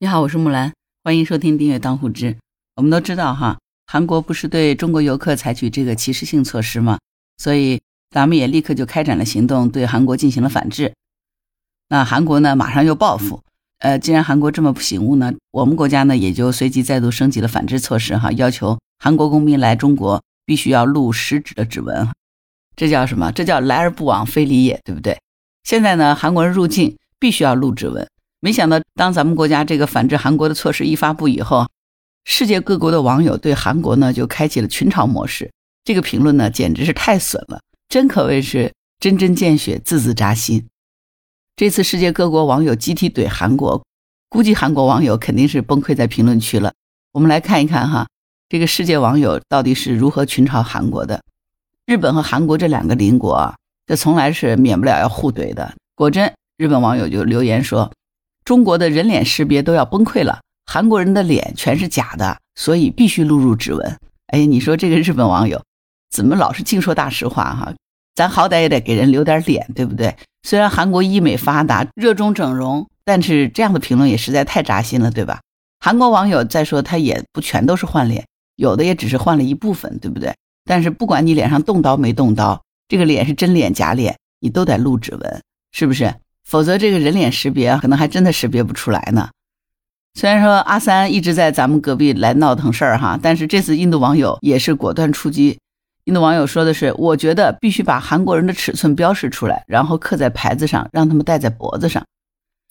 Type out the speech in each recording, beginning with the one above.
你好，我是木兰，欢迎收听订阅当户知。我们都知道哈，韩国不是对中国游客采取这个歧视性措施吗？所以咱们也立刻就开展了行动，对韩国进行了反制。那韩国呢，马上又报复。呃，既然韩国这么不醒悟呢，我们国家呢也就随即再度升级了反制措施哈，要求韩国公民来中国必须要录食指的指纹。这叫什么？这叫来而不往非礼也，对不对？现在呢，韩国人入境必须要录指纹。没想到，当咱们国家这个反制韩国的措施一发布以后，世界各国的网友对韩国呢就开启了群嘲模式。这个评论呢简直是太损了，真可谓是针针见血，字字扎心。这次世界各国网友集体怼韩国，估计韩国网友肯定是崩溃在评论区了。我们来看一看哈，这个世界网友到底是如何群嘲韩国的。日本和韩国这两个邻国啊，这从来是免不了要互怼的。果真，日本网友就留言说。中国的人脸识别都要崩溃了，韩国人的脸全是假的，所以必须录入指纹。哎，你说这个日本网友怎么老是净说大实话哈？咱好歹也得给人留点脸，对不对？虽然韩国医美发达，热衷整容，但是这样的评论也实在太扎心了，对吧？韩国网友再说他也不全都是换脸，有的也只是换了一部分，对不对？但是不管你脸上动刀没动刀，这个脸是真脸假脸，你都得录指纹，是不是？否则，这个人脸识别可能还真的识别不出来呢。虽然说阿三一直在咱们隔壁来闹腾事儿哈，但是这次印度网友也是果断出击。印度网友说的是：“我觉得必须把韩国人的尺寸标示出来，然后刻在牌子上，让他们戴在脖子上。”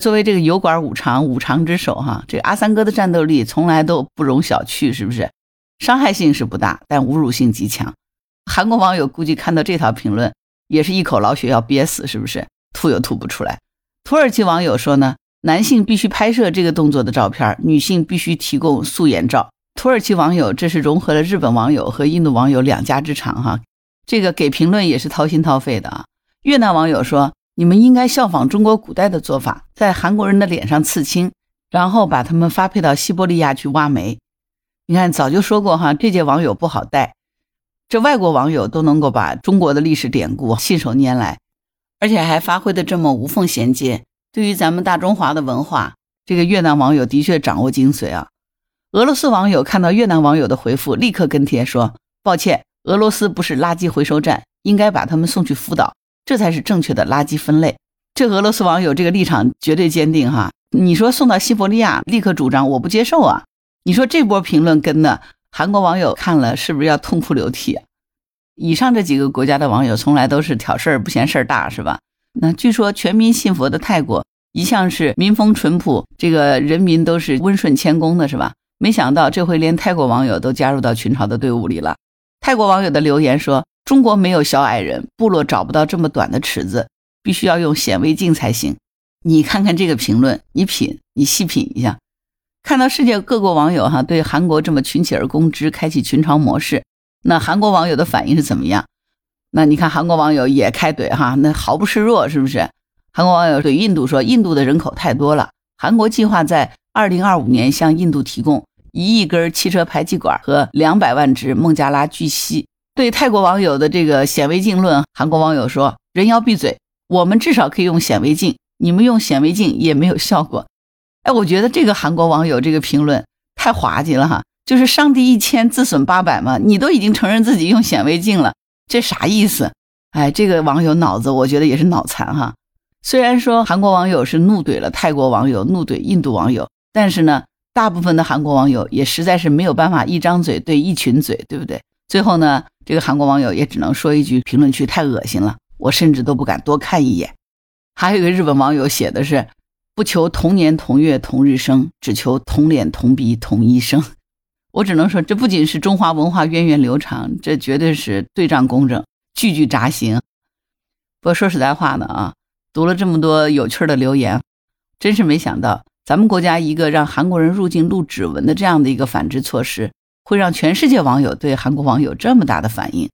作为这个油管五常五常之首哈，这阿三哥的战斗力从来都不容小觑，是不是？伤害性是不大，但侮辱性极强。韩国网友估计看到这条评论，也是一口老血要憋死，是不是？吐又吐不出来。土耳其网友说呢，男性必须拍摄这个动作的照片，女性必须提供素颜照。土耳其网友这是融合了日本网友和印度网友两家之长哈，这个给评论也是掏心掏肺的啊。越南网友说，你们应该效仿中国古代的做法，在韩国人的脸上刺青，然后把他们发配到西伯利亚去挖煤。你看，早就说过哈，这届网友不好带，这外国网友都能够把中国的历史典故信手拈来。而且还发挥的这么无缝衔接，对于咱们大中华的文化，这个越南网友的确掌握精髓啊。俄罗斯网友看到越南网友的回复，立刻跟帖说：“抱歉，俄罗斯不是垃圾回收站，应该把他们送去福岛，这才是正确的垃圾分类。”这俄罗斯网友这个立场绝对坚定哈。你说送到西伯利亚，立刻主张我不接受啊。你说这波评论跟的韩国网友看了是不是要痛哭流涕啊？以上这几个国家的网友从来都是挑事儿不嫌事儿大，是吧？那据说全民信佛的泰国一向是民风淳朴，这个人民都是温顺谦恭的，是吧？没想到这回连泰国网友都加入到群嘲的队伍里了。泰国网友的留言说：“中国没有小矮人，部落找不到这么短的尺子，必须要用显微镜才行。”你看看这个评论，你品，你细品一下，看到世界各国网友哈对韩国这么群起而攻之，开启群嘲模式。那韩国网友的反应是怎么样？那你看韩国网友也开怼哈，那毫不示弱，是不是？韩国网友对印度说：“印度的人口太多了，韩国计划在二零二五年向印度提供一亿根汽车排气管和两百万只孟加拉巨蜥。”对泰国网友的这个显微镜论，韩国网友说：“人妖闭嘴，我们至少可以用显微镜，你们用显微镜也没有效果。”哎，我觉得这个韩国网友这个评论太滑稽了哈。就是伤敌一千，自损八百嘛。你都已经承认自己用显微镜了，这啥意思？哎，这个网友脑子，我觉得也是脑残哈。虽然说韩国网友是怒怼了泰国网友，怒怼印度网友，但是呢，大部分的韩国网友也实在是没有办法一张嘴对一群嘴，对不对？最后呢，这个韩国网友也只能说一句：评论区太恶心了，我甚至都不敢多看一眼。还有一个日本网友写的是：不求同年同月同日生，只求同脸同鼻同一生。我只能说，这不仅是中华文化源远流长，这绝对是对仗工整，句句扎心。不过说实在话呢，啊，读了这么多有趣的留言，真是没想到，咱们国家一个让韩国人入境录指纹的这样的一个反制措施，会让全世界网友对韩国网友这么大的反应，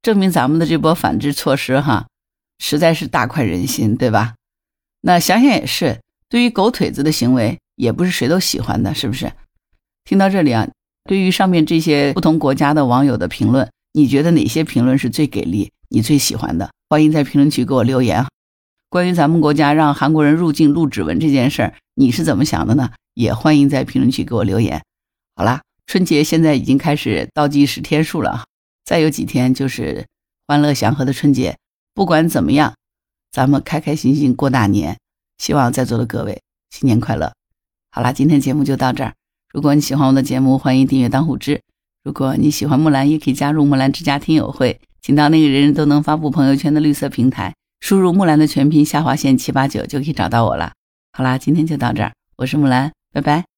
证明咱们的这波反制措施哈，实在是大快人心，对吧？那想想也是，对于狗腿子的行为，也不是谁都喜欢的，是不是？听到这里啊。对于上面这些不同国家的网友的评论，你觉得哪些评论是最给力？你最喜欢的？欢迎在评论区给我留言。关于咱们国家让韩国人入境录指纹这件事儿，你是怎么想的呢？也欢迎在评论区给我留言。好啦，春节现在已经开始倒计时天数了，再有几天就是欢乐祥和的春节。不管怎么样，咱们开开心心过大年。希望在座的各位新年快乐。好啦，今天节目就到这儿。如果你喜欢我的节目，欢迎订阅当户知。如果你喜欢木兰，也可以加入木兰之家听友会，请到那个人人都能发布朋友圈的绿色平台，输入木兰的全拼下划线七八九就可以找到我了。好啦，今天就到这儿，我是木兰，拜拜。